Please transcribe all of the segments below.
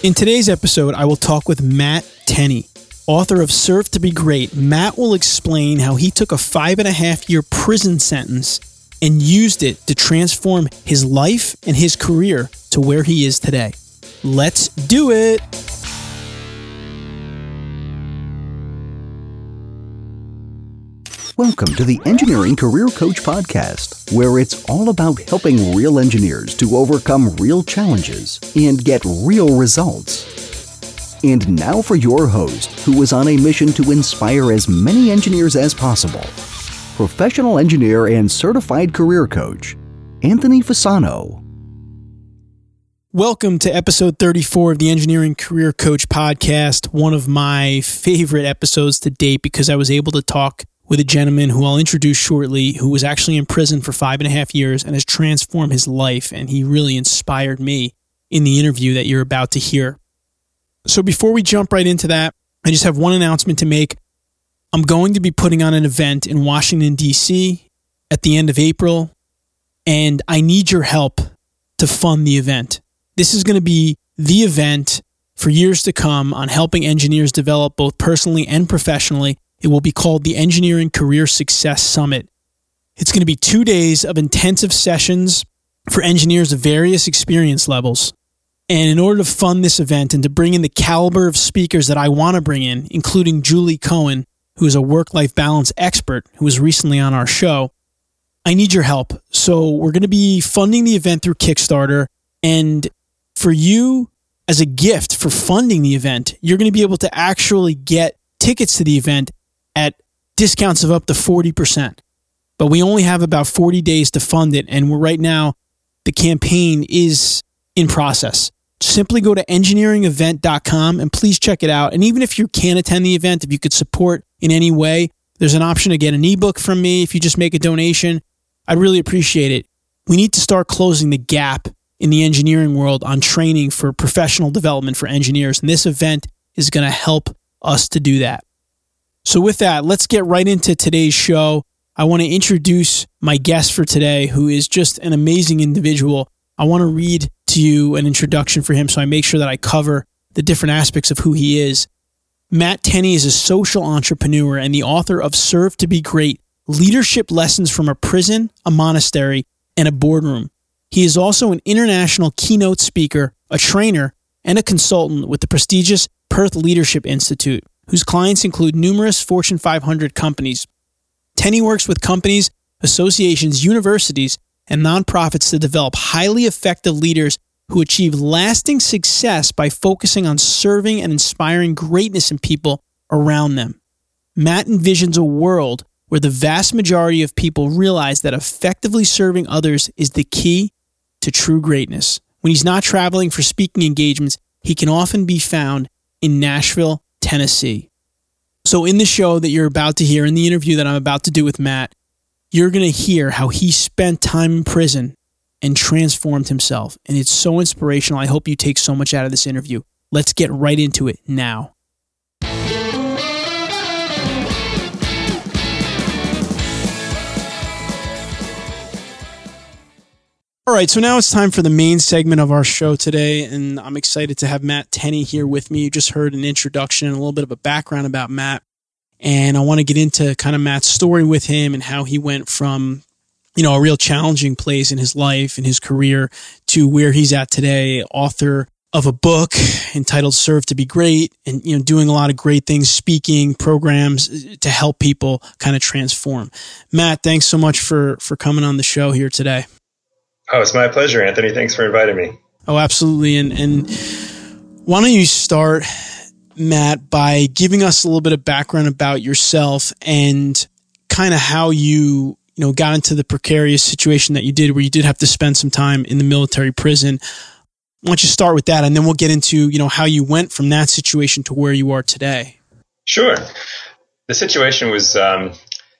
In today's episode, I will talk with Matt Tenney, author of Serve to Be Great. Matt will explain how he took a five and a half year prison sentence and used it to transform his life and his career to where he is today. Let's do it. Welcome to the Engineering Career Coach Podcast, where it's all about helping real engineers to overcome real challenges and get real results. And now for your host, who is on a mission to inspire as many engineers as possible professional engineer and certified career coach, Anthony Fasano. Welcome to episode 34 of the Engineering Career Coach Podcast, one of my favorite episodes to date because I was able to talk with a gentleman who I'll introduce shortly, who was actually in prison for five and a half years and has transformed his life. And he really inspired me in the interview that you're about to hear. So before we jump right into that, I just have one announcement to make. I'm going to be putting on an event in Washington, D.C. at the end of April, and I need your help to fund the event. This is going to be the event for years to come on helping engineers develop both personally and professionally it will be called the Engineering Career Success Summit. It's going to be two days of intensive sessions for engineers of various experience levels. And in order to fund this event and to bring in the caliber of speakers that I want to bring in, including Julie Cohen, who is a work life balance expert who was recently on our show, I need your help. So we're going to be funding the event through Kickstarter. And for you, as a gift for funding the event, you're going to be able to actually get tickets to the event at discounts of up to 40%. But we only have about 40 days to fund it. And we're right now, the campaign is in process. Simply go to engineeringevent.com and please check it out. And even if you can't attend the event, if you could support in any way, there's an option to get an ebook from me if you just make a donation. I'd really appreciate it. We need to start closing the gap in the engineering world on training for professional development for engineers. And this event is going to help us to do that. So, with that, let's get right into today's show. I want to introduce my guest for today, who is just an amazing individual. I want to read to you an introduction for him so I make sure that I cover the different aspects of who he is. Matt Tenney is a social entrepreneur and the author of Serve to Be Great Leadership Lessons from a Prison, a Monastery, and a Boardroom. He is also an international keynote speaker, a trainer, and a consultant with the prestigious Perth Leadership Institute whose clients include numerous Fortune 500 companies. Tenney works with companies, associations, universities, and nonprofits to develop highly effective leaders who achieve lasting success by focusing on serving and inspiring greatness in people around them. Matt envisions a world where the vast majority of people realize that effectively serving others is the key to true greatness. When he's not traveling for speaking engagements, he can often be found in Nashville Tennessee. So, in the show that you're about to hear, in the interview that I'm about to do with Matt, you're going to hear how he spent time in prison and transformed himself. And it's so inspirational. I hope you take so much out of this interview. Let's get right into it now. All right, so now it's time for the main segment of our show today, and I'm excited to have Matt Tenney here with me. You just heard an introduction and a little bit of a background about Matt, and I want to get into kind of Matt's story with him and how he went from, you know, a real challenging place in his life and his career to where he's at today, author of a book entitled Serve to Be Great and you know doing a lot of great things speaking programs to help people kind of transform. Matt, thanks so much for for coming on the show here today. Oh, it's my pleasure, Anthony. Thanks for inviting me. Oh, absolutely. And and why don't you start, Matt, by giving us a little bit of background about yourself and kind of how you you know got into the precarious situation that you did, where you did have to spend some time in the military prison. Why don't you start with that, and then we'll get into you know how you went from that situation to where you are today. Sure. The situation was, um,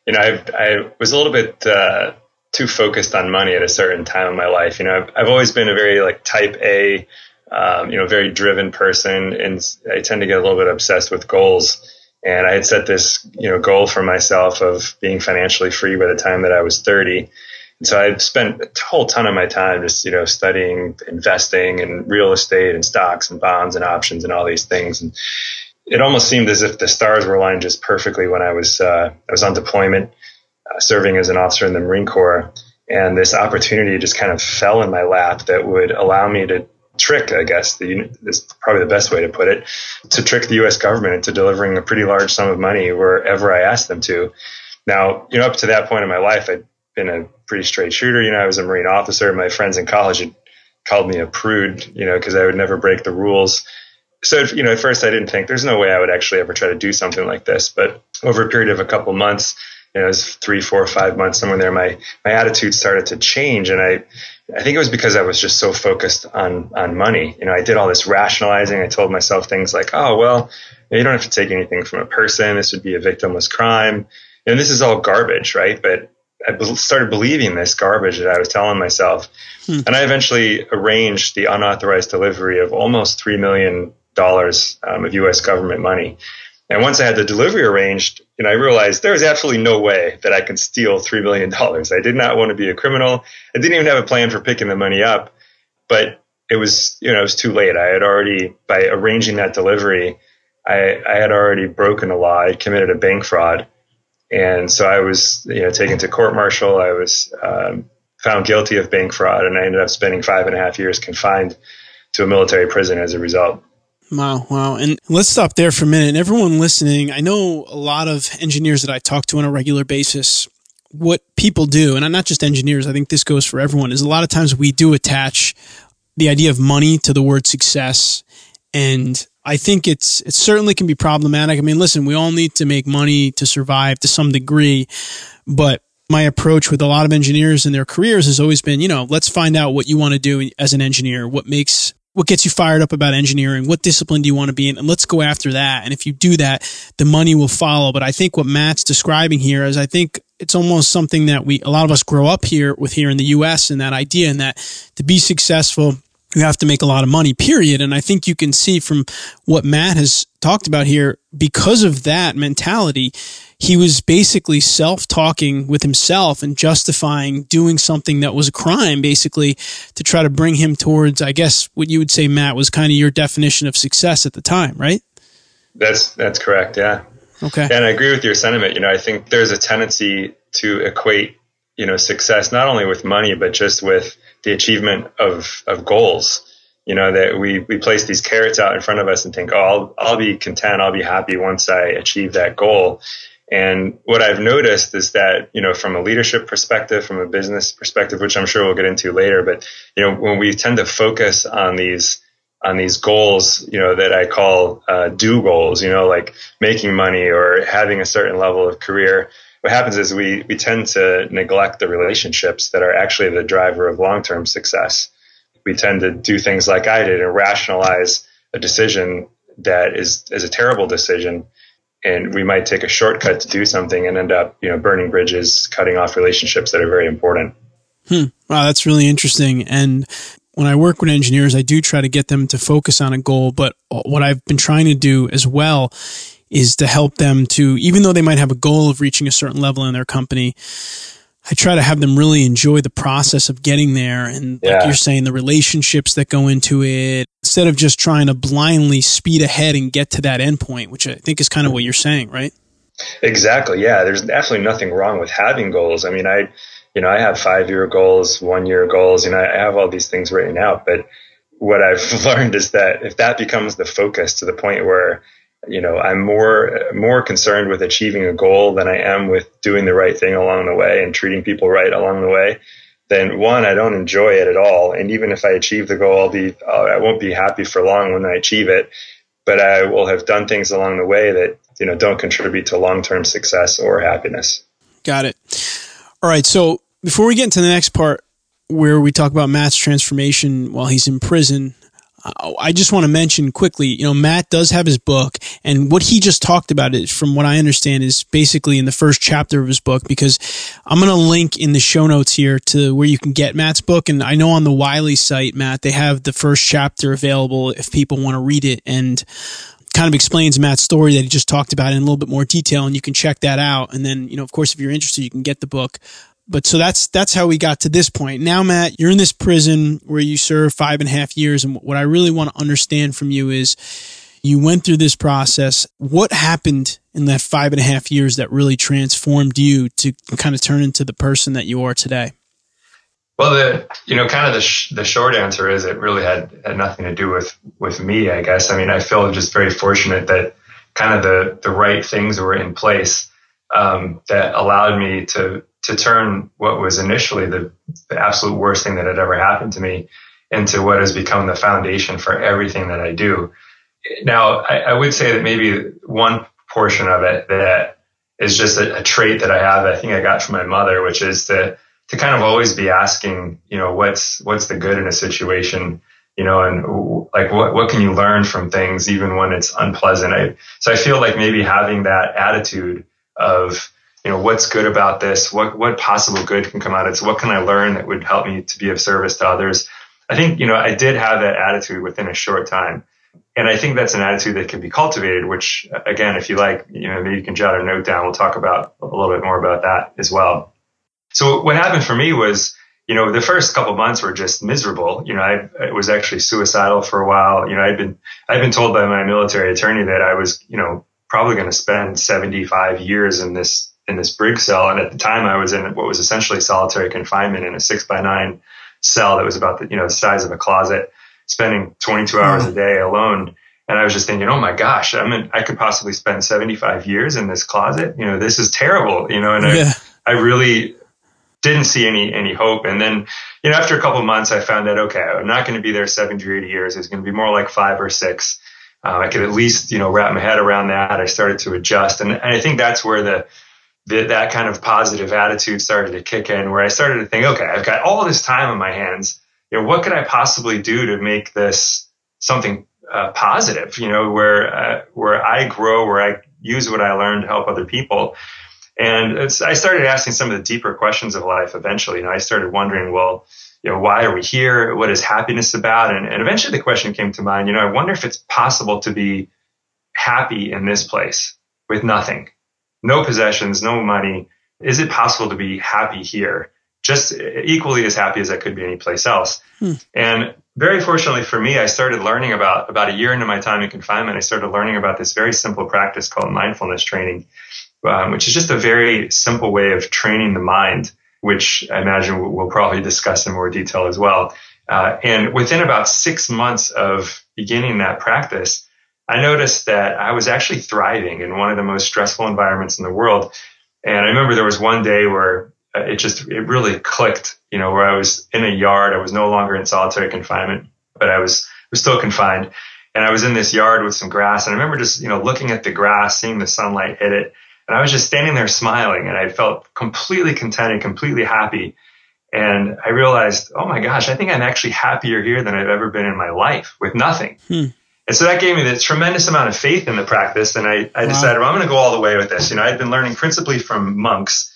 you know, I, I was a little bit. Uh, too focused on money at a certain time in my life. You know, I've, I've always been a very like type A, um, you know, very driven person, and I tend to get a little bit obsessed with goals. And I had set this, you know, goal for myself of being financially free by the time that I was 30. And so I spent a whole ton of my time just, you know, studying investing and real estate and stocks and bonds and options and all these things. And it almost seemed as if the stars were aligned just perfectly when I was, uh, I was on deployment, uh, serving as an officer in the Marine Corps. And this opportunity just kind of fell in my lap that would allow me to trick, I guess, the, is probably the best way to put it, to trick the U.S. government into delivering a pretty large sum of money wherever I asked them to. Now, you know, up to that point in my life, I'd been a pretty straight shooter. You know, I was a Marine officer. My friends in college had called me a prude, you know, because I would never break the rules. So, you know, at first I didn't think there's no way I would actually ever try to do something like this. But over a period of a couple months, you know, it was three, four, five months, somewhere there, my my attitude started to change, and I, I think it was because I was just so focused on on money. You know, I did all this rationalizing. I told myself things like, "Oh, well, you don't have to take anything from a person. This would be a victimless crime." And this is all garbage, right? But I started believing this garbage that I was telling myself. Hmm. And I eventually arranged the unauthorized delivery of almost $3 million um, of US government money. And once I had the delivery arranged, you know, I realized there was absolutely no way that I could steal $3 million. I did not want to be a criminal. I didn't even have a plan for picking the money up, but it was, you know, it was too late. I had already, by arranging that delivery, I, I had already broken a law. I committed a bank fraud and so I was, you know, taken to court martial. I was um, found guilty of bank fraud, and I ended up spending five and a half years confined to a military prison as a result. Wow, wow. And let's stop there for a minute. And everyone listening, I know a lot of engineers that I talk to on a regular basis. What people do, and I'm not just engineers, I think this goes for everyone, is a lot of times we do attach the idea of money to the word success. And I think it's it certainly can be problematic. I mean, listen, we all need to make money to survive to some degree, but my approach with a lot of engineers in their careers has always been, you know, let's find out what you want to do as an engineer, what makes what gets you fired up about engineering, what discipline do you want to be in, and let's go after that. And if you do that, the money will follow. But I think what Matt's describing here is I think it's almost something that we a lot of us grow up here with here in the US and that idea and that to be successful you have to make a lot of money, period. And I think you can see from what Matt has talked about here, because of that mentality, he was basically self talking with himself and justifying doing something that was a crime, basically, to try to bring him towards, I guess, what you would say, Matt, was kind of your definition of success at the time, right? That's that's correct, yeah. Okay. And I agree with your sentiment. You know, I think there's a tendency to equate, you know, success not only with money, but just with the achievement of of goals. You know that we we place these carrots out in front of us and think, oh, I'll I'll be content, I'll be happy once I achieve that goal. And what I've noticed is that, you know, from a leadership perspective, from a business perspective, which I'm sure we'll get into later, but you know, when we tend to focus on these on these goals, you know, that I call uh, do goals, you know, like making money or having a certain level of career, what happens is we we tend to neglect the relationships that are actually the driver of long term success. We tend to do things like I did and rationalize a decision that is is a terrible decision, and we might take a shortcut to do something and end up you know burning bridges, cutting off relationships that are very important. Hmm. Wow, that's really interesting. And when I work with engineers, I do try to get them to focus on a goal. But what I've been trying to do as well is to help them to, even though they might have a goal of reaching a certain level in their company, I try to have them really enjoy the process of getting there. And yeah. like you're saying, the relationships that go into it, instead of just trying to blindly speed ahead and get to that endpoint, which I think is kind of what you're saying, right? Exactly. Yeah. There's absolutely nothing wrong with having goals. I mean, I, you know, I have five year goals, one year goals, and I have all these things written out. But what I've learned is that if that becomes the focus to the point where you know i'm more more concerned with achieving a goal than i am with doing the right thing along the way and treating people right along the way then one i don't enjoy it at all. And even if i achieve the goal i'll be uh, i won't be happy for long when i achieve it. But i will have done things along the way that you know don't contribute to long-term success or happiness. Got it. All right. So before we get into the next part where we talk about matt's transformation while he's in prison Uh, I just want to mention quickly, you know, Matt does have his book, and what he just talked about is, from what I understand, is basically in the first chapter of his book. Because I'm going to link in the show notes here to where you can get Matt's book, and I know on the Wiley site, Matt, they have the first chapter available if people want to read it, and kind of explains Matt's story that he just talked about in a little bit more detail, and you can check that out. And then, you know, of course, if you're interested, you can get the book. But so that's that's how we got to this point. Now, Matt, you're in this prison where you serve five and a half years, and what I really want to understand from you is you went through this process. What happened in that five and a half years that really transformed you to kind of turn into the person that you are today? Well, the you know, kind of the sh- the short answer is it really had had nothing to do with with me. I guess. I mean, I feel just very fortunate that kind of the the right things were in place um, that allowed me to to turn what was initially the, the absolute worst thing that had ever happened to me into what has become the foundation for everything that I do. Now, I, I would say that maybe one portion of it that is just a, a trait that I have. I think I got from my mother, which is to to kind of always be asking, you know, what's what's the good in a situation, you know, and like what what can you learn from things even when it's unpleasant. I, so I feel like maybe having that attitude of you know what's good about this, what what possible good can come out of it. So what can I learn that would help me to be of service to others? I think you know I did have that attitude within a short time. And I think that's an attitude that can be cultivated, which again, if you like, you know, maybe you can jot a note down. We'll talk about a little bit more about that as well. So what happened for me was, you know, the first couple months were just miserable. You know, I, I, was actually suicidal for a while. You know, I'd been I'd been told by my military attorney that I was, you know, probably going to spend 75 years in this in this brig cell. And at the time, I was in what was essentially solitary confinement in a six by nine cell that was about the you know the size of a closet, spending 22 hours a day alone. And I was just thinking, oh my gosh, I mean, I could possibly spend 75 years in this closet. You know, this is terrible. You know, and yeah. I, I really didn't see any any hope. And then, you know, after a couple months, I found out okay, I'm not going to be there 70 or 80 years. It's going to be more like five or six. Uh, I could at least you know wrap my head around that. I started to adjust, and, and I think that's where the, that kind of positive attitude started to kick in. Where I started to think, okay, I've got all this time on my hands. You know, what could I possibly do to make this something uh, positive? You know, where uh, where I grow, where I use what I learned to help other people. And I started asking some of the deeper questions of life eventually. You know, I started wondering, well, you know, why are we here? What is happiness about? And, and eventually the question came to mind, you know, I wonder if it's possible to be happy in this place with nothing, no possessions, no money. Is it possible to be happy here? Just equally as happy as I could be anyplace else. Hmm. And very fortunately for me, I started learning about about a year into my time in confinement. I started learning about this very simple practice called mindfulness training, um, which is just a very simple way of training the mind, which I imagine we'll probably discuss in more detail as well. Uh, and within about six months of beginning that practice, I noticed that I was actually thriving in one of the most stressful environments in the world. And I remember there was one day where uh, it just it really clicked, you know, where I was in a yard. I was no longer in solitary confinement, but I was was still confined. And I was in this yard with some grass. And I remember just, you know, looking at the grass, seeing the sunlight hit it, and I was just standing there smiling and I felt completely content and completely happy. And I realized, oh my gosh, I think I'm actually happier here than I've ever been in my life with nothing. Hmm. And so that gave me this tremendous amount of faith in the practice. And I, I wow. decided, well, I'm going to go all the way with this. You know, I'd been learning principally from monks.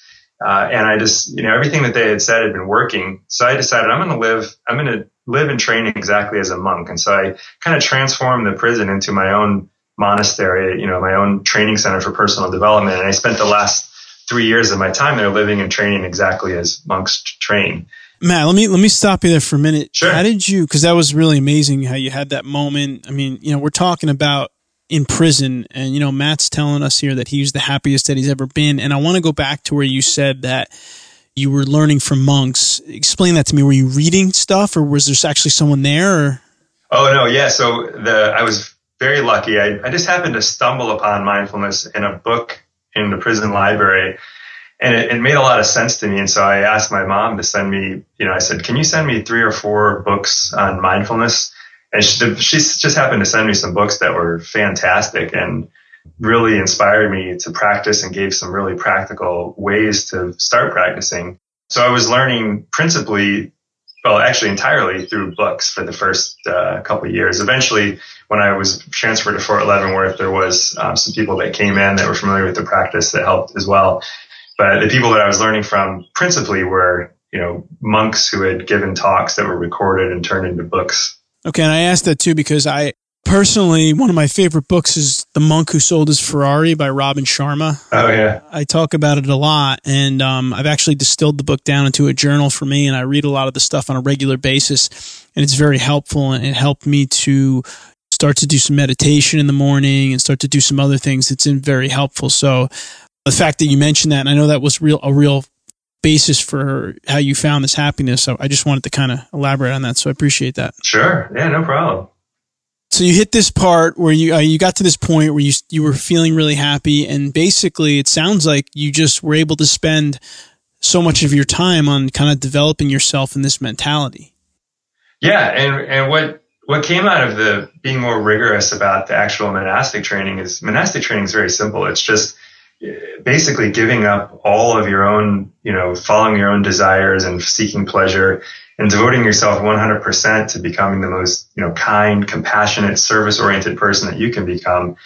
Uh, and I just, you know, everything that they had said had been working. So I decided I'm going to live, I'm going to live and train exactly as a monk. And so I kind of transformed the prison into my own monastery, you know, my own training center for personal development. And I spent the last three years of my time there living and training exactly as monks train. Matt, let me let me stop you there for a minute. Sure. How did you? Because that was really amazing how you had that moment. I mean, you know, we're talking about in prison, and you know, Matt's telling us here that he was the happiest that he's ever been. And I want to go back to where you said that you were learning from monks. Explain that to me. Were you reading stuff, or was there actually someone there? Or? Oh no, yeah. So the I was very lucky. I, I just happened to stumble upon mindfulness in a book in the prison library. And it, it, made a lot of sense to me. And so I asked my mom to send me, you know, I said, can you send me three or four books on mindfulness? And she, she just happened to send me some books that were fantastic and really inspired me to practice and gave some really practical ways to start practicing. So I was learning principally well, actually entirely through books for the first uh, couple of years. Eventually, when I was transferred to Fort Leavenworth, there was um, some people that came in that were familiar with the practice that helped as well. But the people that I was learning from principally were, you know, monks who had given talks that were recorded and turned into books. Okay, and I asked that too because I Personally, one of my favorite books is The Monk Who Sold His Ferrari by Robin Sharma. Oh, yeah. I talk about it a lot, and um, I've actually distilled the book down into a journal for me, and I read a lot of the stuff on a regular basis, and it's very helpful, and it helped me to start to do some meditation in the morning and start to do some other things. It's been very helpful. So the fact that you mentioned that, and I know that was real a real basis for how you found this happiness. So I just wanted to kind of elaborate on that. So I appreciate that. Sure. Yeah, no problem. So you hit this part where you uh, you got to this point where you you were feeling really happy, and basically it sounds like you just were able to spend so much of your time on kind of developing yourself in this mentality. Yeah, and and what what came out of the being more rigorous about the actual monastic training is monastic training is very simple. It's just basically giving up all of your own, you know, following your own desires and seeking pleasure and devoting yourself 100% to becoming the most, you know, kind, compassionate, service oriented person that you can become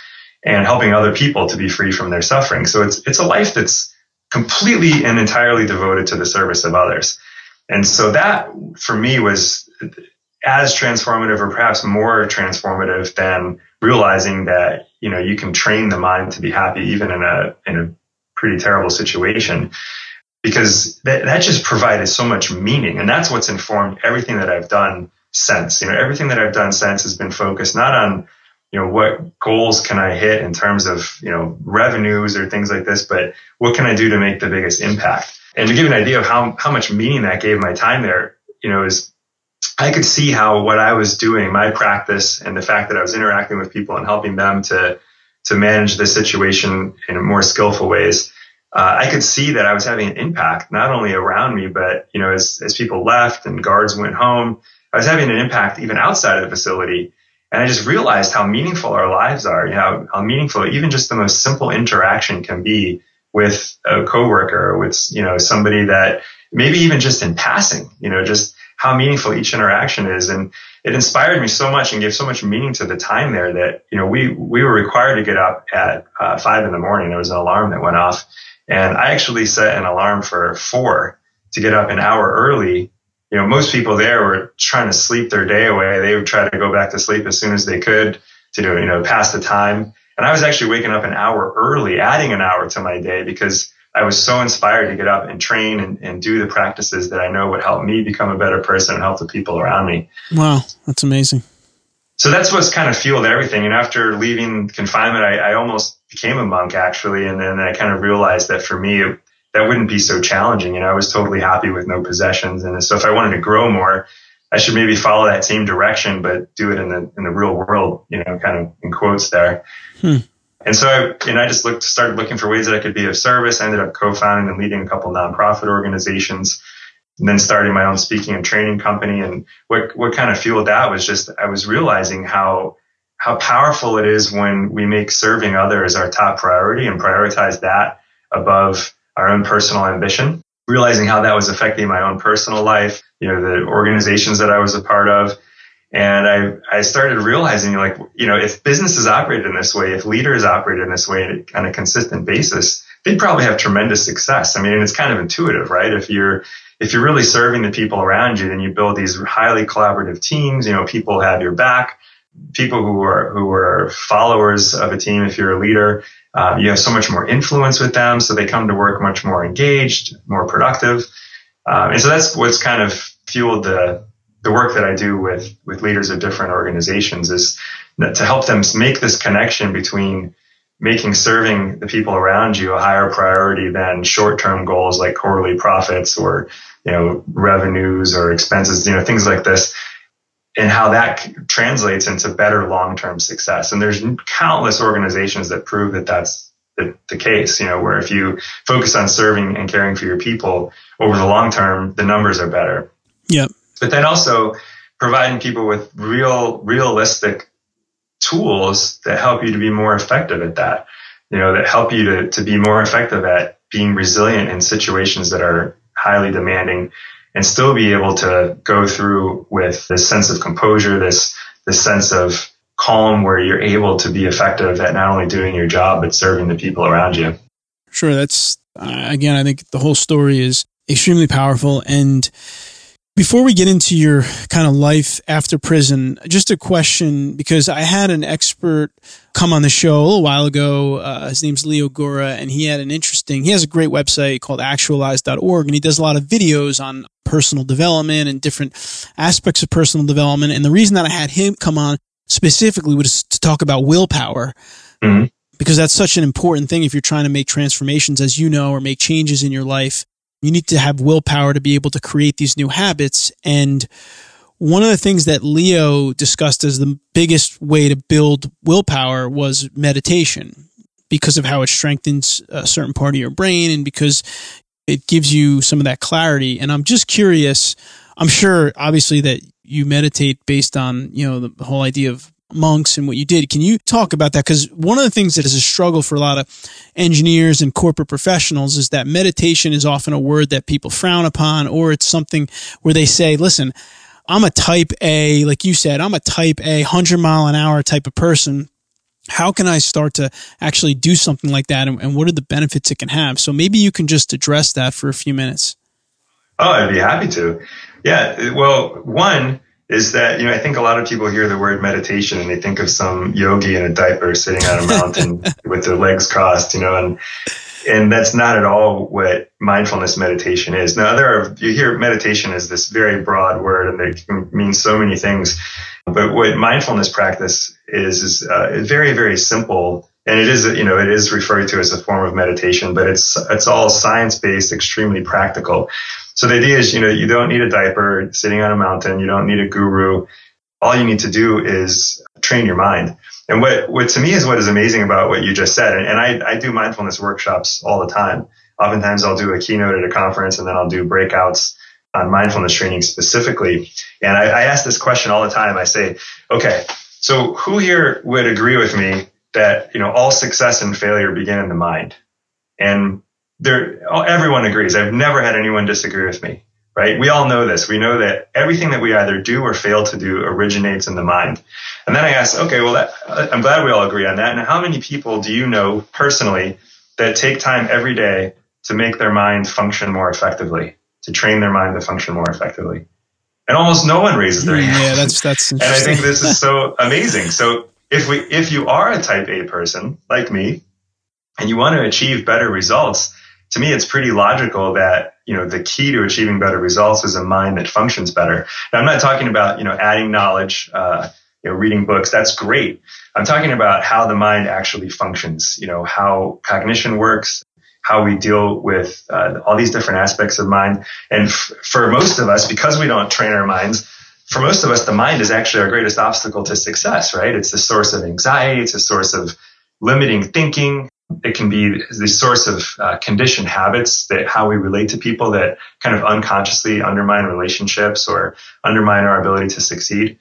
and helping other people to be free from their suffering. So it's, it's a life that's completely and entirely devoted to the service of others. And so that for me was as transformative or perhaps more transformative than realizing that you know you can train the mind to be happy even in a in a pretty terrible situation. Because that, that just provided so much meaning. And that's what's informed everything that I've done since. You know everything that I've done since has been focused not on you know what goals can I hit in terms of you know revenues or things like this but what can I do to make the biggest impact? And to give an idea of how how much meaning that gave my time there you know is I could see how what I was doing, my practice, and the fact that I was interacting with people and helping them to to manage the situation in more skillful ways, uh, I could see that I was having an impact not only around me, but you know, as as people left and guards went home, I was having an impact even outside of the facility. And I just realized how meaningful our lives are. You know, how meaningful even just the most simple interaction can be with a coworker, with you know somebody that maybe even just in passing. You know, just how meaningful each interaction is. And it inspired me so much and gave so much meaning to the time there that, you know, we, we were required to get up at uh, five in the morning. There was an alarm that went off and I actually set an alarm for four to get up an hour early. You know, most people there were trying to sleep their day away. They would try to go back to sleep as soon as they could to, do, you know, pass the time. And I was actually waking up an hour early, adding an hour to my day because I was so inspired to get up and train and, and do the practices that I know would help me become a better person and help the people around me. Wow, that's amazing. So that's what's kind of fueled everything. And after leaving confinement, I, I almost became a monk actually. And then I kind of realized that for me, it, that wouldn't be so challenging. You know, I was totally happy with no possessions. And so if I wanted to grow more, I should maybe follow that same direction, but do it in the, in the real world, you know, kind of in quotes there. Hmm. And so I, and I just looked, started looking for ways that I could be of service. I ended up co-founding and leading a couple nonprofit organizations and then starting my own speaking and training company. And what, what kind of fueled that was just, I was realizing how, how powerful it is when we make serving others our top priority and prioritize that above our own personal ambition. Realizing how that was affecting my own personal life, you know, the organizations that I was a part of, and I, I started realizing like, you know, if businesses operated in this way, if leaders operated in this way on a consistent basis, they'd probably have tremendous success. I mean, it's kind of intuitive, right? If you're, if you're really serving the people around you, then you build these highly collaborative teams, you know, people have your back, people who are, who are followers of a team. If you're a leader, uh, you have so much more influence with them. So they come to work much more engaged, more productive. Um, and so that's what's kind of fueled the, the work that I do with with leaders of different organizations is to help them make this connection between making serving the people around you a higher priority than short-term goals like quarterly profits or you know revenues or expenses you know things like this and how that translates into better long-term success. And there's countless organizations that prove that that's the, the case you know where if you focus on serving and caring for your people over the long term the numbers are better. Yep but then also providing people with real, realistic tools that help you to be more effective at that, you know, that help you to, to be more effective at being resilient in situations that are highly demanding and still be able to go through with this sense of composure, this, this sense of calm where you're able to be effective at not only doing your job, but serving the people around you. Sure. That's, uh, again, I think the whole story is extremely powerful and Before we get into your kind of life after prison, just a question because I had an expert come on the show a little while ago. Uh, his name's Leo Gura, and he had an interesting, he has a great website called actualize.org, and he does a lot of videos on personal development and different aspects of personal development. And the reason that I had him come on specifically was to talk about willpower. Mm-hmm. Because that's such an important thing if you're trying to make transformations, as you know, or make changes in your life you need to have willpower to be able to create these new habits. And one of the things that Leo discussed as the biggest way to build willpower was meditation because of how it strengthens a certain part of your brain and because it gives you some of that clarity. And I'm just curious, I'm sure obviously that you meditate based on, you know, the whole idea of monks and what you did. Can you talk about that? Because one of the things that is a struggle for a lot of engineers and corporate professionals is that meditation is often a word that people frown upon, or it's something where they say, listen, I'm a type A, like you said, I'm a type A, 100 mile an hour type of person. How can I start to actually do something like that? And, and what are the benefits it can have? So maybe you can just address that for a few minutes. Oh, I'd be happy to. Yeah. Well, one, is that you know I think a lot of people hear the word meditation and they think of some yogi in a diaper sitting on a mountain with their legs crossed, you know, and and that's not at all what mindfulness meditation is. Now there are you hear meditation as this very broad word and it can mean so many things, but what mindfulness practice is is uh, very very simple and it is you know it is referred to as a form of meditation, but it's it's all science based, extremely practical. So the idea is, you know, you don't need a diaper sitting on a mountain. You don't need a guru. All you need to do is train your mind. And what, what to me is what is amazing about what you just said. And, and I, I do mindfulness workshops all the time. Oftentimes I'll do a keynote at a conference and then I'll do breakouts on mindfulness training specifically. And I, I ask this question all the time. I say, okay, so who here would agree with me that, you know, all success and failure begin in the mind? And there, oh, everyone agrees. I've never had anyone disagree with me, right? We all know this. We know that everything that we either do or fail to do originates in the mind. And then I ask, okay, well, that, uh, I'm glad we all agree on that. And how many people do you know personally that take time every day to make their mind function more effectively, to train their mind to function more effectively? And almost no one raises their mm, hand. Yeah, that's that's. and I think this is so amazing. So if we, if you are a Type A person like me, and you want to achieve better results, to me, it's pretty logical that, you know, the key to achieving better results is a mind that functions better. Now, I'm not talking about, you know, adding knowledge, uh, you know, reading books. That's great. I'm talking about how the mind actually functions, you know, how cognition works, how we deal with uh, all these different aspects of mind. And f- for most of us, because we don't train our minds, for most of us, the mind is actually our greatest obstacle to success, right? It's a source of anxiety. It's a source of limiting thinking. It can be the source of uh, conditioned habits that how we relate to people that kind of unconsciously undermine relationships or undermine our ability to succeed.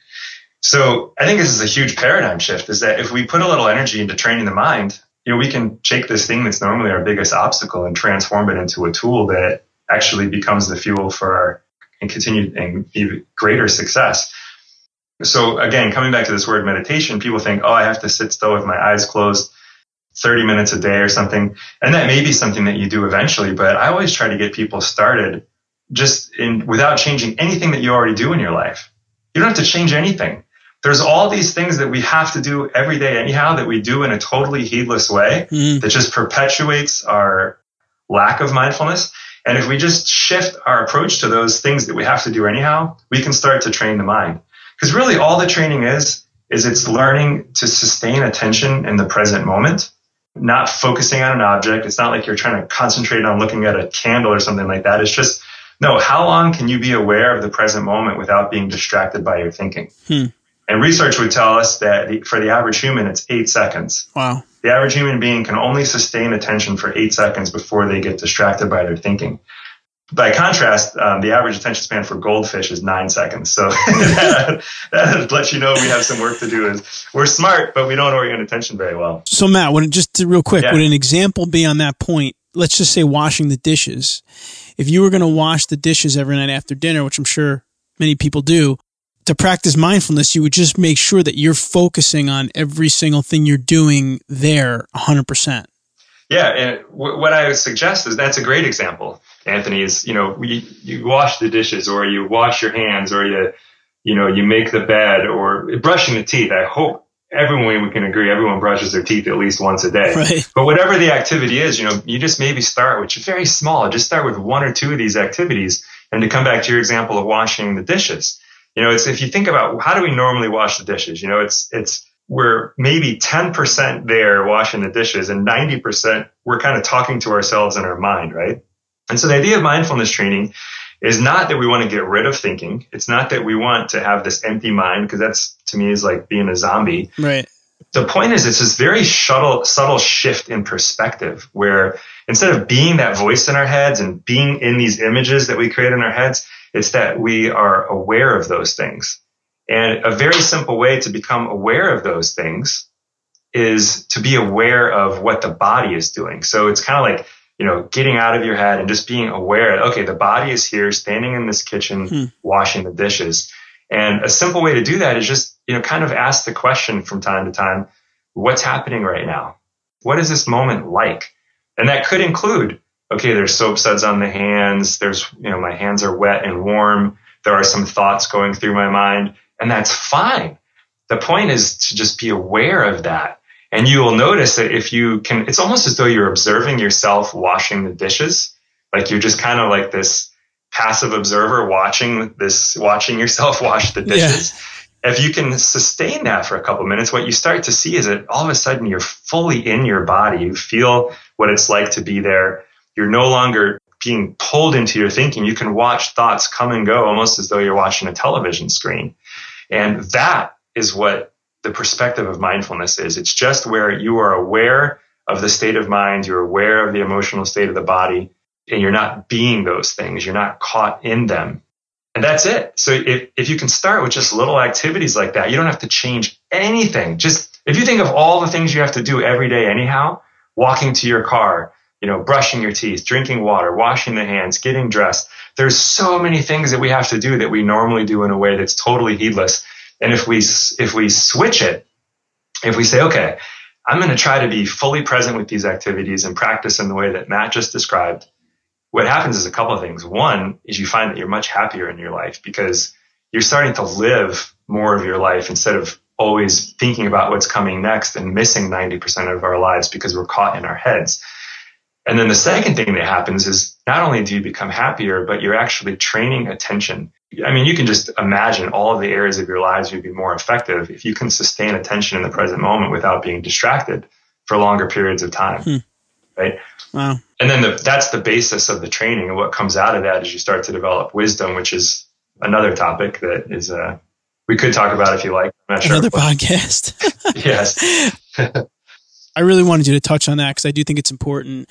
So I think this is a huge paradigm shift is that if we put a little energy into training the mind, you know, we can take this thing that's normally our biggest obstacle and transform it into a tool that actually becomes the fuel for our and continued and even greater success. So again, coming back to this word meditation, people think, oh, I have to sit still with my eyes closed 30 minutes a day or something. And that may be something that you do eventually, but I always try to get people started just in without changing anything that you already do in your life. You don't have to change anything. There's all these things that we have to do every day anyhow that we do in a totally heedless way mm. that just perpetuates our lack of mindfulness. And if we just shift our approach to those things that we have to do anyhow, we can start to train the mind. Because really all the training is, is it's learning to sustain attention in the present moment not focusing on an object. It's not like you're trying to concentrate on looking at a candle or something like that. It's just, no, how long can you be aware of the present moment without being distracted by your thinking? Hmm. And research would tell us that the, for the average human, it's eight seconds. Wow. The average human being can only sustain attention for eight seconds before they get distracted by their thinking. By contrast, um, the average attention span for goldfish is nine seconds. So that, that lets you know we have some work to do. Is we're smart, but we don't orient attention very well. So Matt, would just real quick, yeah. would an example be on that point? Let's just say washing the dishes. If you were going to wash the dishes every night after dinner, which I'm sure many people do, to practice mindfulness, you would just make sure that you're focusing on every single thing you're doing there 100%. Yeah, and w- what I would suggest is that's a great example. Anthony is, you know, you, you wash the dishes or you wash your hands or you, you know, you make the bed or brushing the teeth. I hope everyone we can agree everyone brushes their teeth at least once a day. Right. But whatever the activity is, you know, you just maybe start with very small. Just start with one or two of these activities. And to come back to your example of washing the dishes, you know, it's if you think about how do we normally wash the dishes, you know, it's it's we're maybe 10% there washing the dishes and 90% we're kind of talking to ourselves in our mind, right? And so the idea of mindfulness training is not that we want to get rid of thinking. It's not that we want to have this empty mind because that's to me is like being a zombie. Right. The point is it's this very subtle, subtle shift in perspective where instead of being that voice in our heads and being in these images that we create in our heads, it's that we are aware of those things. And a very simple way to become aware of those things is to be aware of what the body is doing. So it's kind of like, you know, getting out of your head and just being aware that, okay, the body is here standing in this kitchen, hmm. washing the dishes. And a simple way to do that is just, you know, kind of ask the question from time to time, what's happening right now? What is this moment like? And that could include, okay, there's soap suds on the hands. There's, you know, my hands are wet and warm. There are some thoughts going through my mind and that's fine. The point is to just be aware of that. And you will notice that if you can, it's almost as though you're observing yourself washing the dishes. Like you're just kind of like this passive observer watching this, watching yourself wash the dishes. Yeah. If you can sustain that for a couple minutes, what you start to see is that all of a sudden you're fully in your body. You feel what it's like to be there. You're no longer being pulled into your thinking. You can watch thoughts come and go almost as though you're watching a television screen. And that is what the perspective of mindfulness is. It's just where you are aware of the state of mind, you're aware of the emotional state of the body, and you're not being those things. You're not caught in them. And that's it. So if, if you can start with just little activities like that, you don't have to change anything. Just if you think of all the things you have to do every day anyhow, walking to your car, you know, brushing your teeth, drinking water, washing the hands, getting dressed, there's so many things that we have to do that we normally do in a way that's totally heedless. And if we if we switch it, if we say, okay, I'm going to try to be fully present with these activities and practice in the way that Matt just described, what happens is a couple of things. One is you find that you're much happier in your life because you're starting to live more of your life instead of always thinking about what's coming next and missing 90% of our lives because we're caught in our heads. And then the second thing that happens is not only do you become happier, but you're actually training attention. I mean, you can just imagine all of the areas of your lives you'd be more effective if you can sustain attention in the present moment without being distracted for longer periods of time. Hmm. Right. Wow. And then the, that's the basis of the training. And what comes out of that is you start to develop wisdom, which is another topic that is, uh, we could talk about if you like. I'm not sure. another sure. podcast. yes. I really wanted you to touch on that because I do think it's important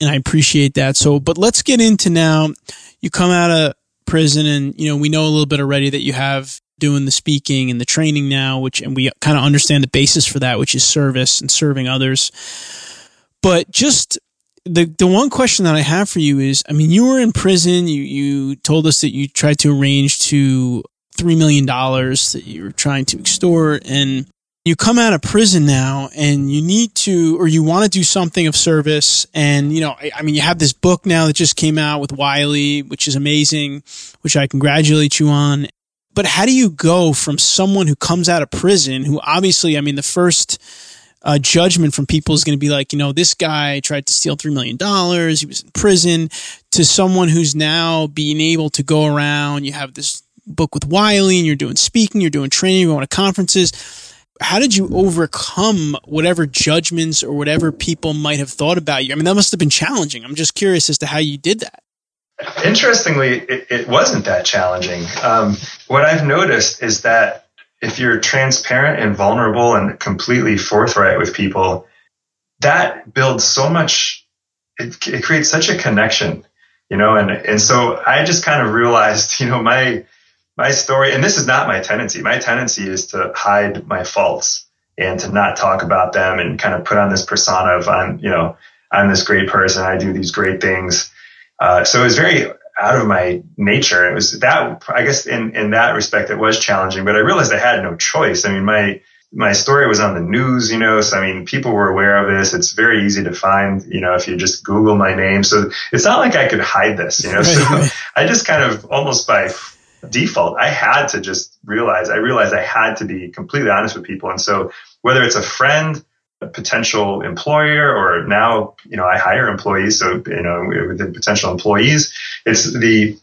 and I appreciate that. So, but let's get into now. You come out of prison and, you know, we know a little bit already that you have doing the speaking and the training now, which, and we kind of understand the basis for that, which is service and serving others. But just the the one question that I have for you is, I mean, you were in prison. You you told us that you tried to arrange to three million dollars that you were trying to extort, and you come out of prison now and you need to or you want to do something of service and you know I, I, mean you have this book now that just came out with wiley which is amazing which i congratulate you on. But how do you go from someone who comes out of prison who obviously i mean the first uh, judgment from people is going to be like you know this guy tried to steal $3 million he was in prison to someone who's now being able to go around you have this book with wiley and you're doing speaking you're doing training you're going to conferences how did you overcome whatever judgments or whatever people might have thought about you? I mean, that must have been challenging. I'm just curious as to how you did that. Interestingly, it, it wasn't that challenging. Um, what I've noticed is that if you're transparent and vulnerable and completely forthright with people, that builds so much, it, it creates such a connection, you know, and, and so I just kind of realized, you know, my, my story, and this is not my tendency. My tendency is to hide my faults and to not talk about them and kind of put on this persona of I'm, you know, I'm this great person. I do these great things. Uh, so it was very out of my nature. It was that, I guess in, in that respect, it was challenging, but I realized I had no choice. I mean, my, my story was on the news, you know, so I mean, people were aware of this. It's very easy to find, you know, if you just Google my name. So it's not like I could hide this, you know. Right, so right. I just kind of almost by default, I had to just realize, I realized I had to be completely honest with people. And so whether it's a friend, a potential employer, or now, you know, I hire employees. So, you know, with the potential employees, it's the,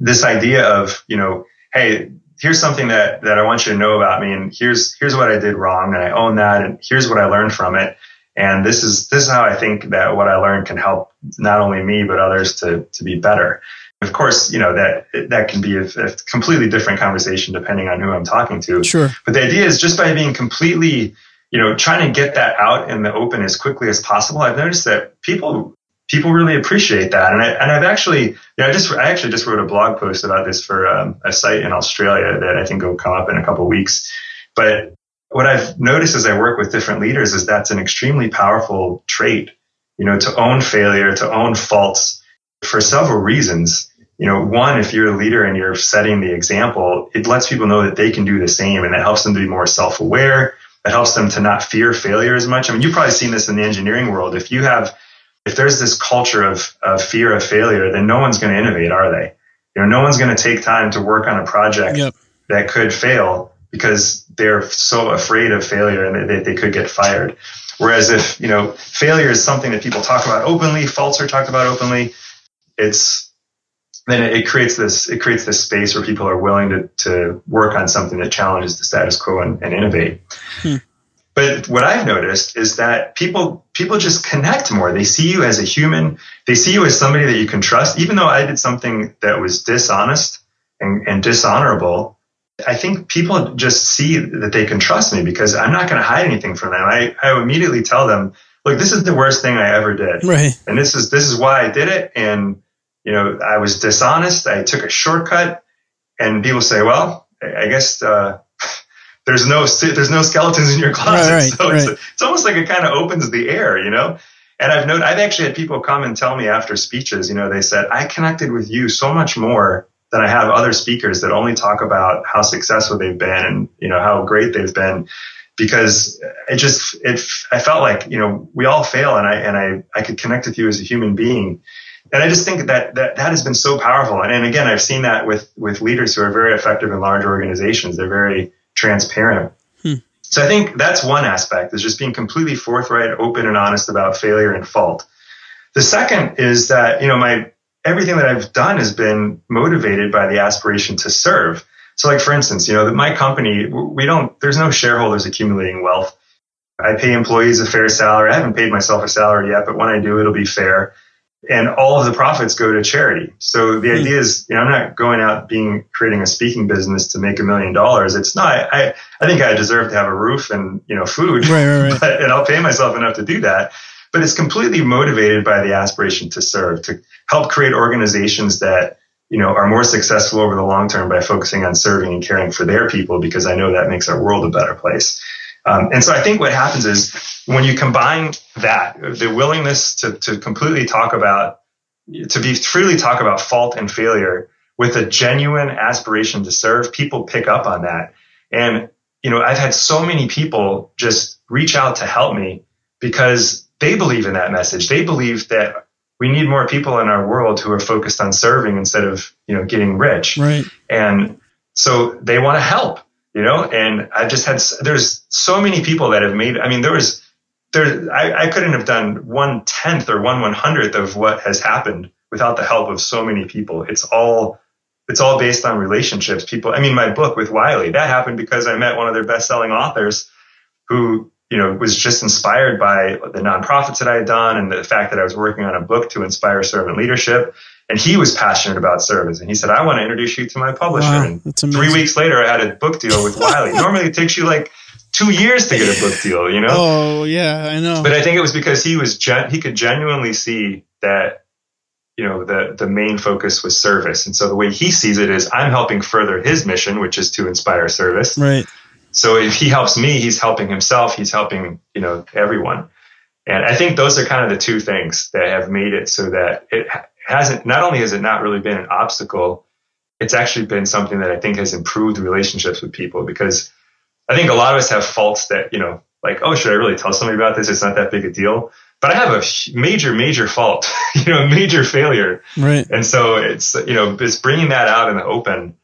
this idea of, you know, hey, here's something that that I want you to know about me, and here's here's what I did wrong, and I own that, and here's what I learned from it, and this is this is how I think that what I learned can help not only me but others to to be better. Of course, you know that that can be a, a completely different conversation depending on who I'm talking to. Sure. But the idea is just by being completely you know, trying to get that out in the open as quickly as possible. I've noticed that people people really appreciate that. And I and I've actually, you know, I just I actually just wrote a blog post about this for um, a site in Australia that I think will come up in a couple weeks. But what I've noticed as I work with different leaders is that's an extremely powerful trait. You know, to own failure, to own faults, for several reasons. You know, one, if you're a leader and you're setting the example, it lets people know that they can do the same, and it helps them to be more self-aware. It helps them to not fear failure as much. I mean, you've probably seen this in the engineering world. If you have if there's this culture of, of fear of failure, then no one's going to innovate, are they? You know, no one's going to take time to work on a project yep. that could fail because they're so afraid of failure and they, they could get fired. Whereas if, you know, failure is something that people talk about openly, faults are talked about openly, it's, then it, creates this, it creates this space where people are willing to, to work on something that challenges the status quo and, and innovate. Hmm. But what I've noticed is that people people just connect more. They see you as a human. They see you as somebody that you can trust. Even though I did something that was dishonest and, and dishonorable, I think people just see that they can trust me because I'm not going to hide anything from them. I, I immediately tell them, look, this is the worst thing I ever did. Right. And this is this is why I did it. And you know, I was dishonest. I took a shortcut. And people say, well, I guess uh, there's no there's no skeletons in your closet. Right, so right. It's, it's almost like it kind of opens the air, you know. And I've known I've actually had people come and tell me after speeches, you know, they said I connected with you so much more than I have other speakers that only talk about how successful they've been and you know how great they've been because it just it I felt like you know we all fail and I and I I could connect with you as a human being and I just think that that that has been so powerful and, and again I've seen that with with leaders who are very effective in large organizations they're very transparent. Hmm. So I think that's one aspect is just being completely forthright, open and honest about failure and fault. The second is that, you know, my everything that I've done has been motivated by the aspiration to serve. So like for instance, you know, my company, we don't there's no shareholders accumulating wealth. I pay employees a fair salary. I haven't paid myself a salary yet, but when I do, it'll be fair and all of the profits go to charity. So the mm idea is, you know, I'm not going out being creating a speaking business to make a million dollars. It's not. I I think I deserve to have a roof and you know food, right, right, right. But, and I'll pay myself enough to do that. But it's completely motivated by the aspiration to serve, to help create organizations that you know are more successful over the long term by focusing on serving and caring for their people, because I know that makes our world a better place. Um, and so I think what happens is when you combine that, the willingness to, to completely talk about, to be freely talk about fault and failure with a genuine aspiration to serve, people pick up on that. And, you know, I've had so many people just reach out to help me because they believe in that message. They believe that we need more people in our world who are focused on serving instead of, you know, getting rich. Right. And so they want to help you know, and I just had, there's so many people that have made, I mean, there was, there, I, I couldn't have done one tenth or one one hundredth of what has happened without the help of so many people. It's all, it's all based on relationships. People, I mean, my book with Wiley, that happened because I met one of their best selling authors who, you know, was just inspired by the nonprofits that I had done and the fact that I was working on a book to inspire servant leadership. And he was passionate about service. And he said, I want to introduce you to my publisher. Wow, and three weeks later, I had a book deal with Wiley. Normally, it takes you like two years to get a book deal, you know? Oh, yeah, I know. But I think it was because he was, gen- he could genuinely see that, you know, the, the main focus was service. And so the way he sees it is I'm helping further his mission, which is to inspire service. Right. So if he helps me, he's helping himself. He's helping, you know, everyone. And I think those are kind of the two things that have made it so that it hasn't, not only has it not really been an obstacle, it's actually been something that I think has improved relationships with people because I think a lot of us have faults that, you know, like, oh, should I really tell somebody about this? It's not that big a deal. But I have a major, major fault, you know, a major failure. Right. And so it's, you know, it's bringing that out in the open.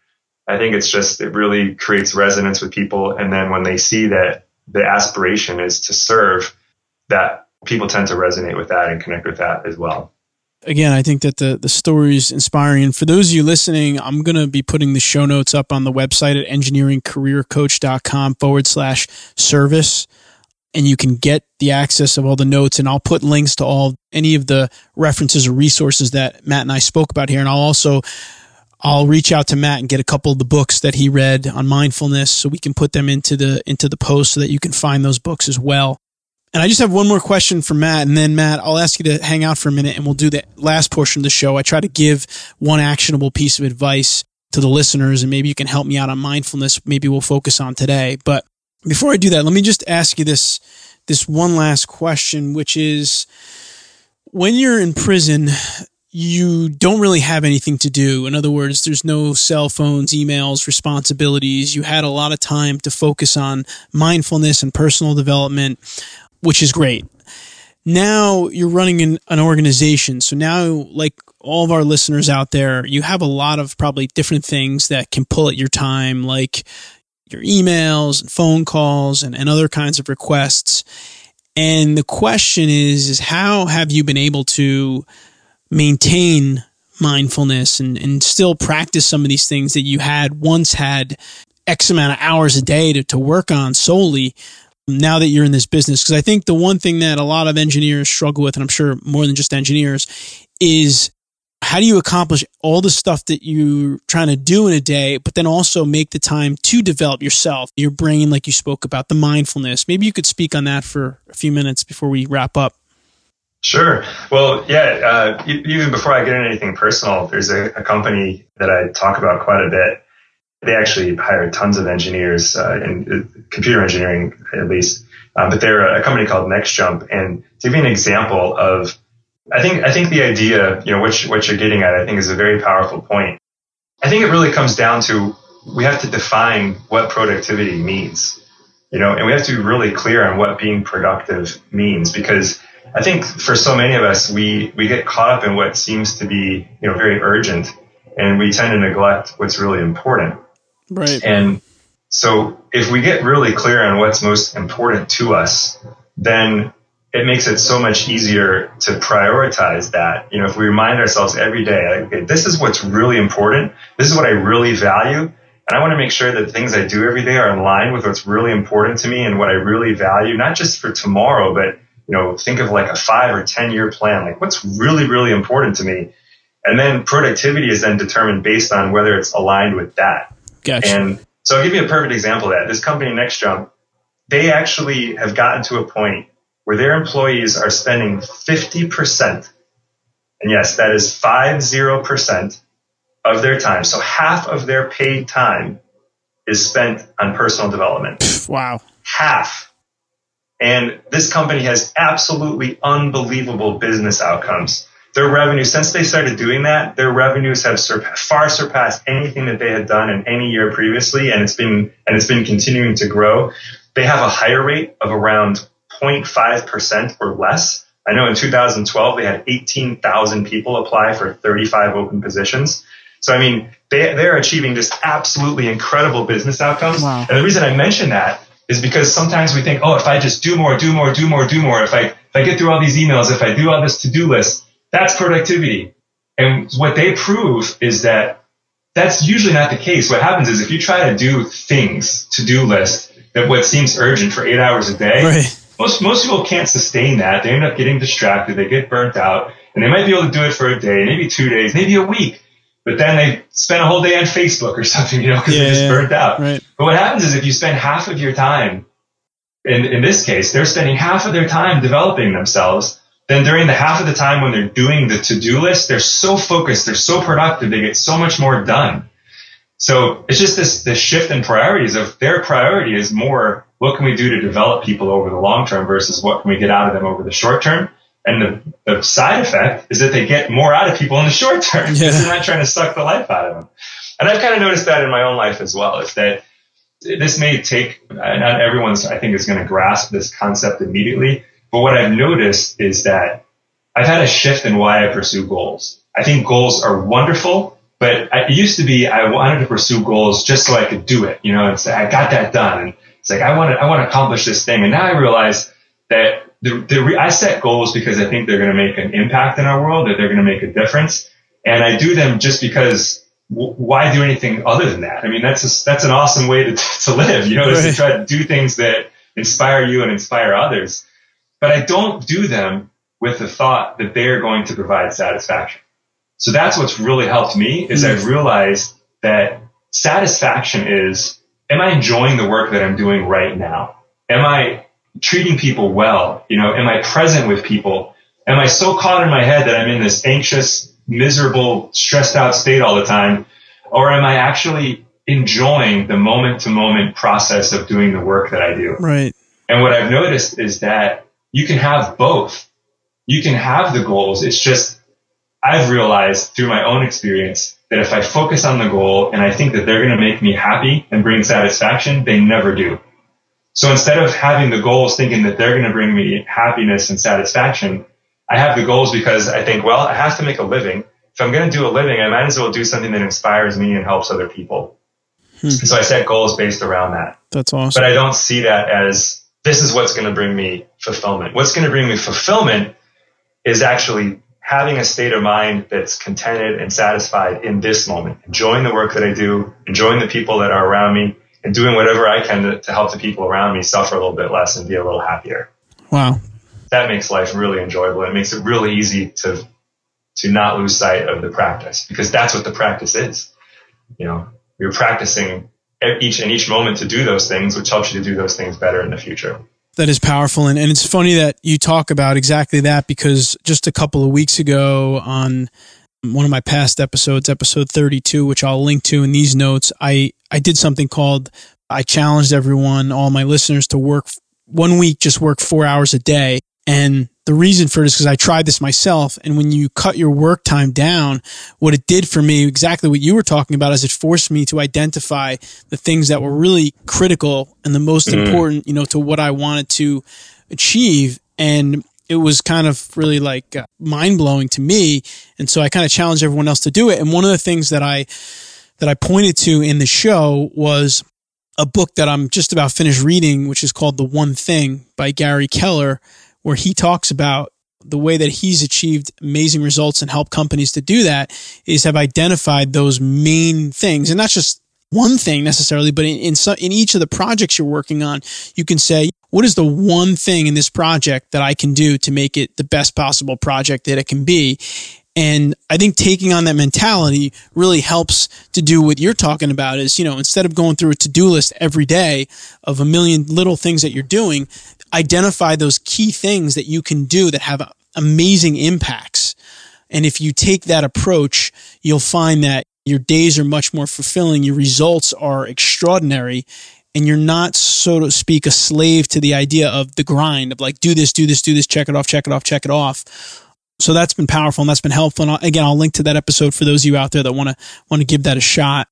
I think it's just, it really creates resonance with people. And then when they see that the aspiration is to serve, that people tend to resonate with that and connect with that as well again, I think that the the story is inspiring. And for those of you listening, I'm going to be putting the show notes up on the website at engineeringcareercoach.com forward slash service. And you can get the access of all the notes, and I'll put links to all any of the references or resources that Matt and I spoke about here. And I'll also I'll reach out to Matt and get a couple of the books that he read on mindfulness, so we can put them into the into the post so that you can find those books as well. And I just have one more question for Matt. And then, Matt, I'll ask you to hang out for a minute and we'll do the last portion of the show. I try to give one actionable piece of advice to the listeners, and maybe you can help me out on mindfulness. Maybe we'll focus on today. But before I do that, let me just ask you this this one last question, which is when you're in prison, you don't really have anything to do. In other words, there's no cell phones, emails, responsibilities. You had a lot of time to focus on mindfulness and personal development which is great. Now you're running an, an organization. So now, like all of our listeners out there, you have a lot of probably different things that can pull at your time, like your emails and phone calls and, and other kinds of requests. And the question is, is how have you been able to maintain mindfulness and, and still practice some of these things that you had once had X amount of hours a day to, to work on solely now that you're in this business? Because I think the one thing that a lot of engineers struggle with, and I'm sure more than just engineers, is how do you accomplish all the stuff that you're trying to do in a day, but then also make the time to develop yourself, your brain, like you spoke about, the mindfulness? Maybe you could speak on that for a few minutes before we wrap up. Sure. Well, yeah, uh, even before I get into anything personal, there's a, a company that I talk about quite a bit they actually hired tons of engineers uh, in uh, computer engineering, at least. Um, but they're a company called NextJump. And to give you an example of, I think, I think the idea, you know, what, what you're getting at, I think is a very powerful point. I think it really comes down to we have to define what productivity means, you know, and we have to be really clear on what being productive means because I think for so many of us, we, we get caught up in what seems to be, you know, very urgent and we tend to neglect what's really important. Right. And so if we get really clear on what's most important to us, then it makes it so much easier to prioritize that. You know, if we remind ourselves every day, like, okay, this is what's really important. This is what I really value. And I want to make sure that things I do every day are in line with what's really important to me and what I really value, not just for tomorrow, but, you know, think of like a five or 10 year plan. Like what's really, really important to me. And then productivity is then determined based on whether it's aligned with that. Gotcha. And so I'll give you a perfect example of that. This company, NextJump, they actually have gotten to a point where their employees are spending 50%, and yes, that is 50% of their time. So half of their paid time is spent on personal development. Wow. Half. And this company has absolutely unbelievable business outcomes their revenue since they started doing that their revenues have far surpassed anything that they had done in any year previously and it's been and it's been continuing to grow. They have a hire rate of around 0.5% or less. I know in 2012 they had 18000 people apply for 35 open positions. So i mean they, they're achieving just absolutely incredible business outcomes. Wow. and the reason i mention that is because sometimes we think oh if i just do more do more do more do more if i if i get through all these emails if i do all this to-do list that's productivity. And what they prove is that that's usually not the case. What happens is if you try to do things, to do list, that what seems urgent for eight hours a day, right. most, most people can't sustain that. They end up getting distracted. They get burnt out and they might be able to do it for a day, maybe two days, maybe a week. But then they spend a whole day on Facebook or something, you know, because yeah, they're just burnt out. Right. But what happens is if you spend half of your time, in, in this case, they're spending half of their time developing themselves then during the half of the time when they're doing the to-do list, they're so focused, they're so productive, they get so much more done. So it's just this, this shift in priorities of their priority is more what can we do to develop people over the long term versus what can we get out of them over the short term. And the, the side effect is that they get more out of people in the short term yeah. because they're not trying to suck the life out of them. And I've kind of noticed that in my own life as well, is that this may take, not everyone's, I think, is going to grasp this concept immediately. But what I've noticed is that I've had a shift in why I pursue goals. I think goals are wonderful, but it used to be I wanted to pursue goals just so I could do it. You know, it's I got that done. And it's like I want to I want to accomplish this thing. And now I realize that the, the I set goals because I think they're going to make an impact in our world, that they're going to make a difference, and I do them just because why do anything other than that? I mean, that's a, that's an awesome way to, to live, you know, right. is to try to do things that inspire you and inspire others. But I don't do them with the thought that they are going to provide satisfaction. So that's what's really helped me is mm-hmm. I've realized that satisfaction is, am I enjoying the work that I'm doing right now? Am I treating people well? You know, am I present with people? Am I so caught in my head that I'm in this anxious, miserable, stressed out state all the time? Or am I actually enjoying the moment to moment process of doing the work that I do? Right. And what I've noticed is that you can have both. You can have the goals. It's just, I've realized through my own experience that if I focus on the goal and I think that they're going to make me happy and bring satisfaction, they never do. So instead of having the goals thinking that they're going to bring me happiness and satisfaction, I have the goals because I think, well, I have to make a living. If I'm going to do a living, I might as well do something that inspires me and helps other people. Hmm. So I set goals based around that. That's awesome. But I don't see that as this is what's going to bring me fulfillment. What's going to bring me fulfillment is actually having a state of mind that's contented and satisfied in this moment, enjoying the work that I do, enjoying the people that are around me, and doing whatever I can to, to help the people around me suffer a little bit less and be a little happier. Wow, that makes life really enjoyable. It makes it really easy to to not lose sight of the practice because that's what the practice is. You know, you're practicing each and each moment to do those things, which helps you to do those things better in the future. That is powerful. And, and it's funny that you talk about exactly that because just a couple of weeks ago on one of my past episodes, episode 32, which I'll link to in these notes, I, I did something called I challenged everyone, all my listeners to work one week, just work four hours a day. And the reason for it is because I tried this myself. And when you cut your work time down, what it did for me, exactly what you were talking about, is it forced me to identify the things that were really critical and the most mm. important, you know, to what I wanted to achieve. And it was kind of really like uh, mind blowing to me. And so I kind of challenged everyone else to do it. And one of the things that I, that I pointed to in the show was a book that I'm just about finished reading, which is called The One Thing by Gary Keller, where he talks about the way that he's achieved amazing results and helped companies to do that is have identified those main things. And not just one thing necessarily, but in, in, in each of the projects you're working on, you can say, what is the one thing in this project that I can do to make it the best possible project that it can be? And I think taking on that mentality really helps to do what you're talking about is, you know, instead of going through a to-do list every day of a million little things that you're doing, identify those key things that you can do that have amazing impacts. And if you take that approach, you'll find that your days are much more fulfilling. Your results are extraordinary and you're not, so to speak, a slave to the idea of the grind of like, do this, do this, do this, check it off, check it off, check it off so that's been powerful and that's been helpful. And again, I'll link to that episode for those of you out there that want to want to give that a shot.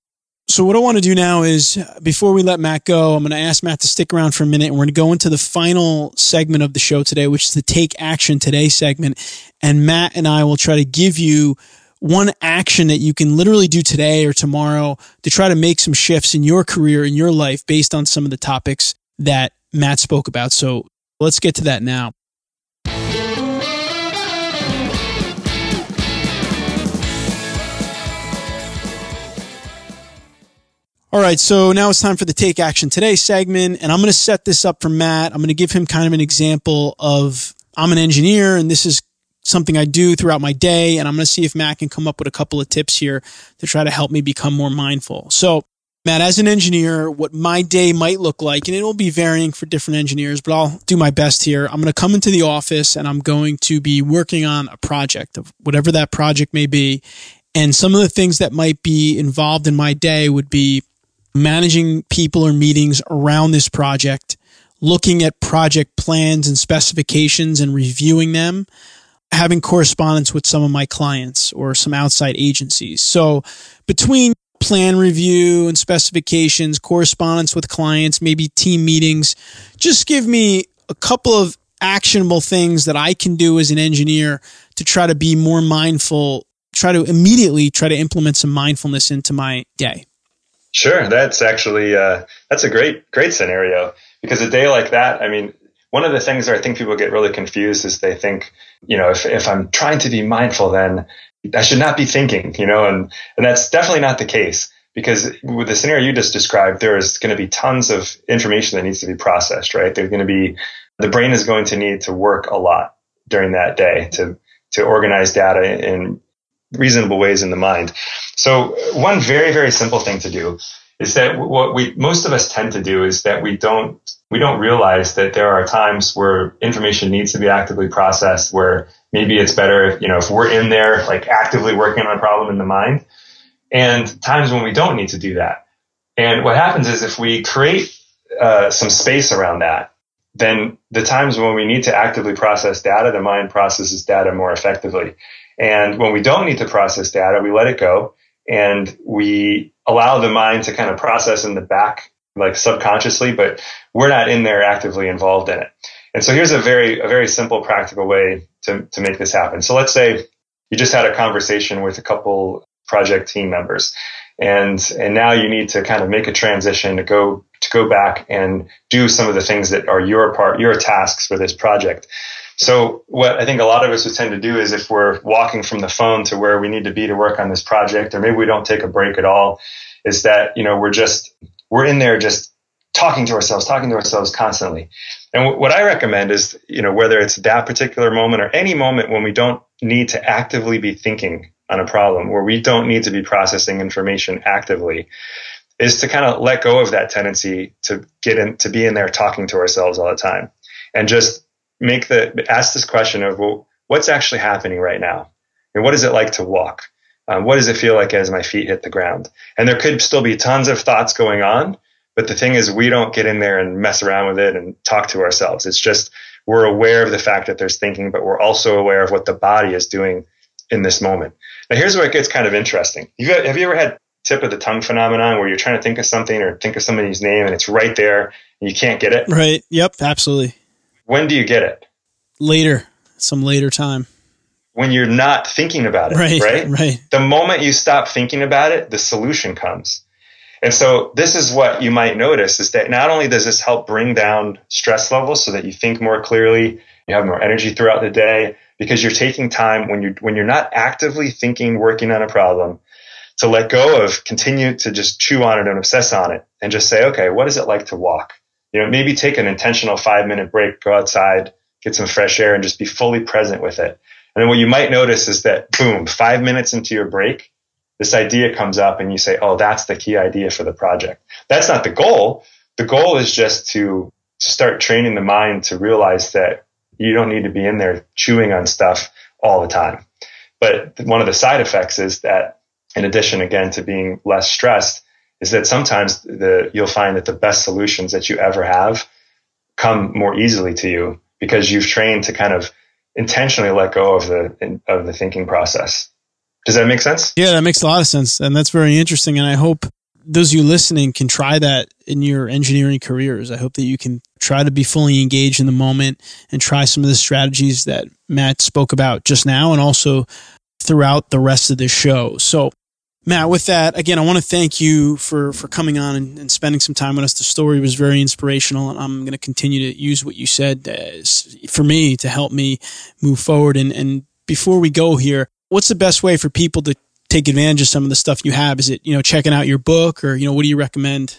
So what I want to do now is before we let Matt go, I'm going to ask Matt to stick around for a minute and we're going to go into the final segment of the show today, which is the take action today segment. And Matt and I will try to give you one action that you can literally do today or tomorrow to try to make some shifts in your career, in your life based on some of the topics that Matt spoke about. So let's get to that now. All right, so now it's time for the Take Action Today segment, and I'm going to set this up for Matt. I'm going to give him kind of an example of I'm an engineer, and this is something I do throughout my day, and I'm going to see if Matt can come up with a couple of tips here to try to help me become more mindful. So, Matt, as an engineer, what my day might look like, and it will be varying for different engineers, but I'll do my best here. I'm going to come into the office and I'm going to be working on a project of whatever that project may be. And some of the things that might be involved in my day would be managing people or meetings around this project, looking at project plans and specifications and reviewing them, having correspondence with some of my clients or some outside agencies. So between plan review and specifications, correspondence with clients, maybe team meetings. Just give me a couple of actionable things that I can do as an engineer to try to be more mindful, try to immediately try to implement some mindfulness into my day. Sure, that's actually uh, that's a great great scenario because a day like that, I mean, one of the things that I think people get really confused is they think, you know, if if I'm trying to be mindful, then I should not be thinking, you know, and and that's definitely not the case because with the scenario you just described, there is going to be tons of information that needs to be processed, right? There's going to be the brain is going to need to work a lot during that day to to organize data in reasonable ways in the mind. So one very very simple thing to do is that what we most of us tend to do is that we don't we don't realize that there are times where information needs to be actively processed where maybe it's better if, you know if we're in there like actively working on a problem in the mind. And times when we don't need to do that. And what happens is if we create uh, some space around that then the times when we need to actively process data the mind processes data more effectively and when we don't need to process data we let it go. And we allow the mind to kind of process in the back like subconsciously but we're not in there actively involved in it. And so here's a very a very simple practical way to, to make this happen. So let's say you just had a conversation with a couple project team members and and now you need to kind of make a transition to go to go back and do some of the things that are your part your tasks for this project so what I think a lot of us would tend to do is if we're walking from the phone to where we need to be to work on this project, or maybe we don't take a break at all, is that, you know, we're just, we're in there just talking to ourselves, talking to ourselves constantly. And w- what I recommend is, you know, whether it's that particular moment or any moment when we don't need to actively be thinking on a problem, where we don't need to be processing information actively, is to kind of let go of that tendency to get in, to be in there talking to ourselves all the time and just make the ask this question of well, what's actually happening right now, and what is it like to walk? Um, what does it feel like as my feet hit the ground? And there could still be tons of thoughts going on, but the thing is, we don't get in there and mess around with it and talk to ourselves. It's just we're aware of the fact that there's thinking, but we're also aware of what the body is doing in this moment. Now, here's where it gets kind of interesting. Got, have you ever had tip of the tongue phenomenon where you're trying to think of something or think of somebody's name and it's right there and you can't get it? Right. Yep. Absolutely. When do you get it? Later, some later time. When you're not thinking about it, right? Right. Right. The moment you stop thinking about it, the solution comes. And so this is what you might notice is that not only does this help bring down stress levels so that you think more clearly, you have more energy throughout the day because you're taking time when you when you're not actively thinking working on a problem to let go of continue to just chew on it and obsess on it and just say okay what is it like to walk you know, maybe take an intentional five minute break, go outside, get some fresh air, and just be fully present with it. And then what you might notice is that, boom, five minutes into your break, this idea comes up and you say, oh, that's the key idea for the project. That's not the goal. The goal is just to start training the mind to realize that you don't need to be in there chewing on stuff all the time. But one of the side effects is that, in addition, again, to being less stressed, is that sometimes the you'll find that the best solutions that you ever have come more easily to you because you've trained to kind of intentionally let go of the of the thinking process. Does that make sense? Yeah, that makes a lot of sense, and that's very interesting. And I hope those of you listening can try that in your engineering careers. I hope that you can try to be fully engaged in the moment and try some of the strategies that Matt spoke about just now, and also throughout the rest of the show. So Matt, with that, again, I want to thank you for, for coming on and, and, spending some time with us. The story was very inspirational, and I'm going to continue to use what you said uh, as, for me to help me move forward. And, and before we go here, what's the best way for people to take advantage of some of the stuff you have? Is it, you know, checking out your book or, you know, what do you recommend?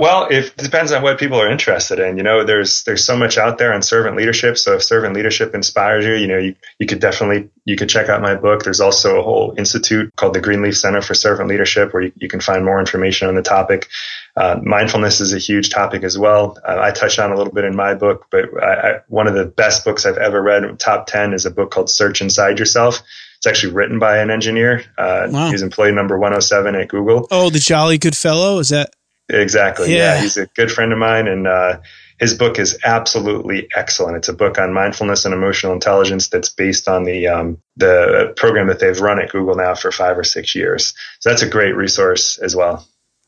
Well, it depends on what people are interested in. You know, there's there's so much out there on servant leadership. So if servant leadership inspires you, you know, you, you could definitely you could check out my book. There's also a whole institute called the Greenleaf Center for Servant Leadership, where you, you can find more information on the topic. Uh, mindfulness is a huge topic as well. Uh, I touched on a little bit in my book, but I, I, one of the best books I've ever read, top ten, is a book called Search Inside Yourself. It's actually written by an engineer. Uh, wow. He's employee number 107 at Google. Oh, the jolly good fellow. Is that Exactly. Yeah. yeah. He's a good friend of mine. And, uh, his book is absolutely excellent. It's a book on mindfulness and emotional intelligence that's based on the um, the program that they've run at Google now for five or six years. So that's a great resource as well.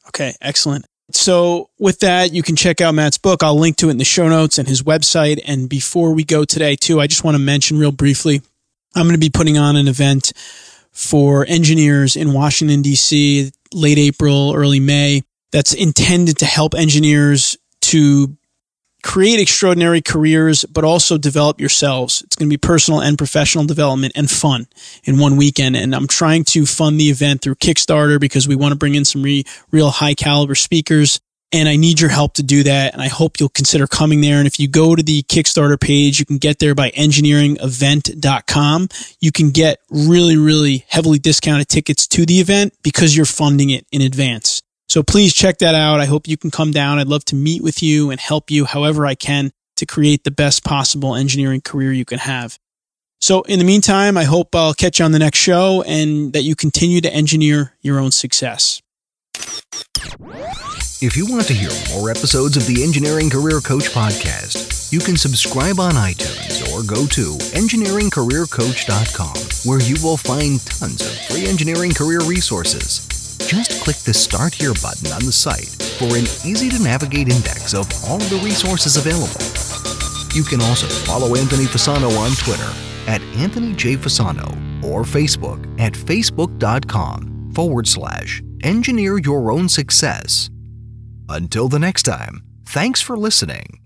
Okay, excellent. So, with that, you can check out Matt's book. I'll link to it in the show notes and his website. And before we go today, too, I just want to mention real briefly I'm going to be putting on an event for engineers in Washington, D.C., late April, early May, that's intended to help engineers to create extraordinary careers, but also develop yourselves. It's going to be personal and professional development and fun in one weekend. And I'm trying to fund the event through Kickstarter because we want to bring in some re- real high caliber speakers. And I need your help to do that. And I hope you'll consider coming there. And if you go to the Kickstarter page, you can get there by engineeringevent.com. You can get really, really heavily discounted tickets to the event because you're funding it in advance. So please check that out. I hope you can come down. I'd love to meet with you and help you however I can to create the best possible engineering career you can have. So in the meantime, I hope I'll catch you on the next show and that you continue to engineer your own success. If you want to hear more episodes of the Engineering Career Coach podcast, you can subscribe on iTunes or go to engineeringcareercoach.com where you will find tons of free engineering career resources just click the Start Here button on the site for an easy to navigate index of all of the resources available. You can also follow Anthony Fasano on Twitter at Anthony J. Fasano or Facebook at facebook.com forward slash engineer your own success. Until the next time, thanks for listening.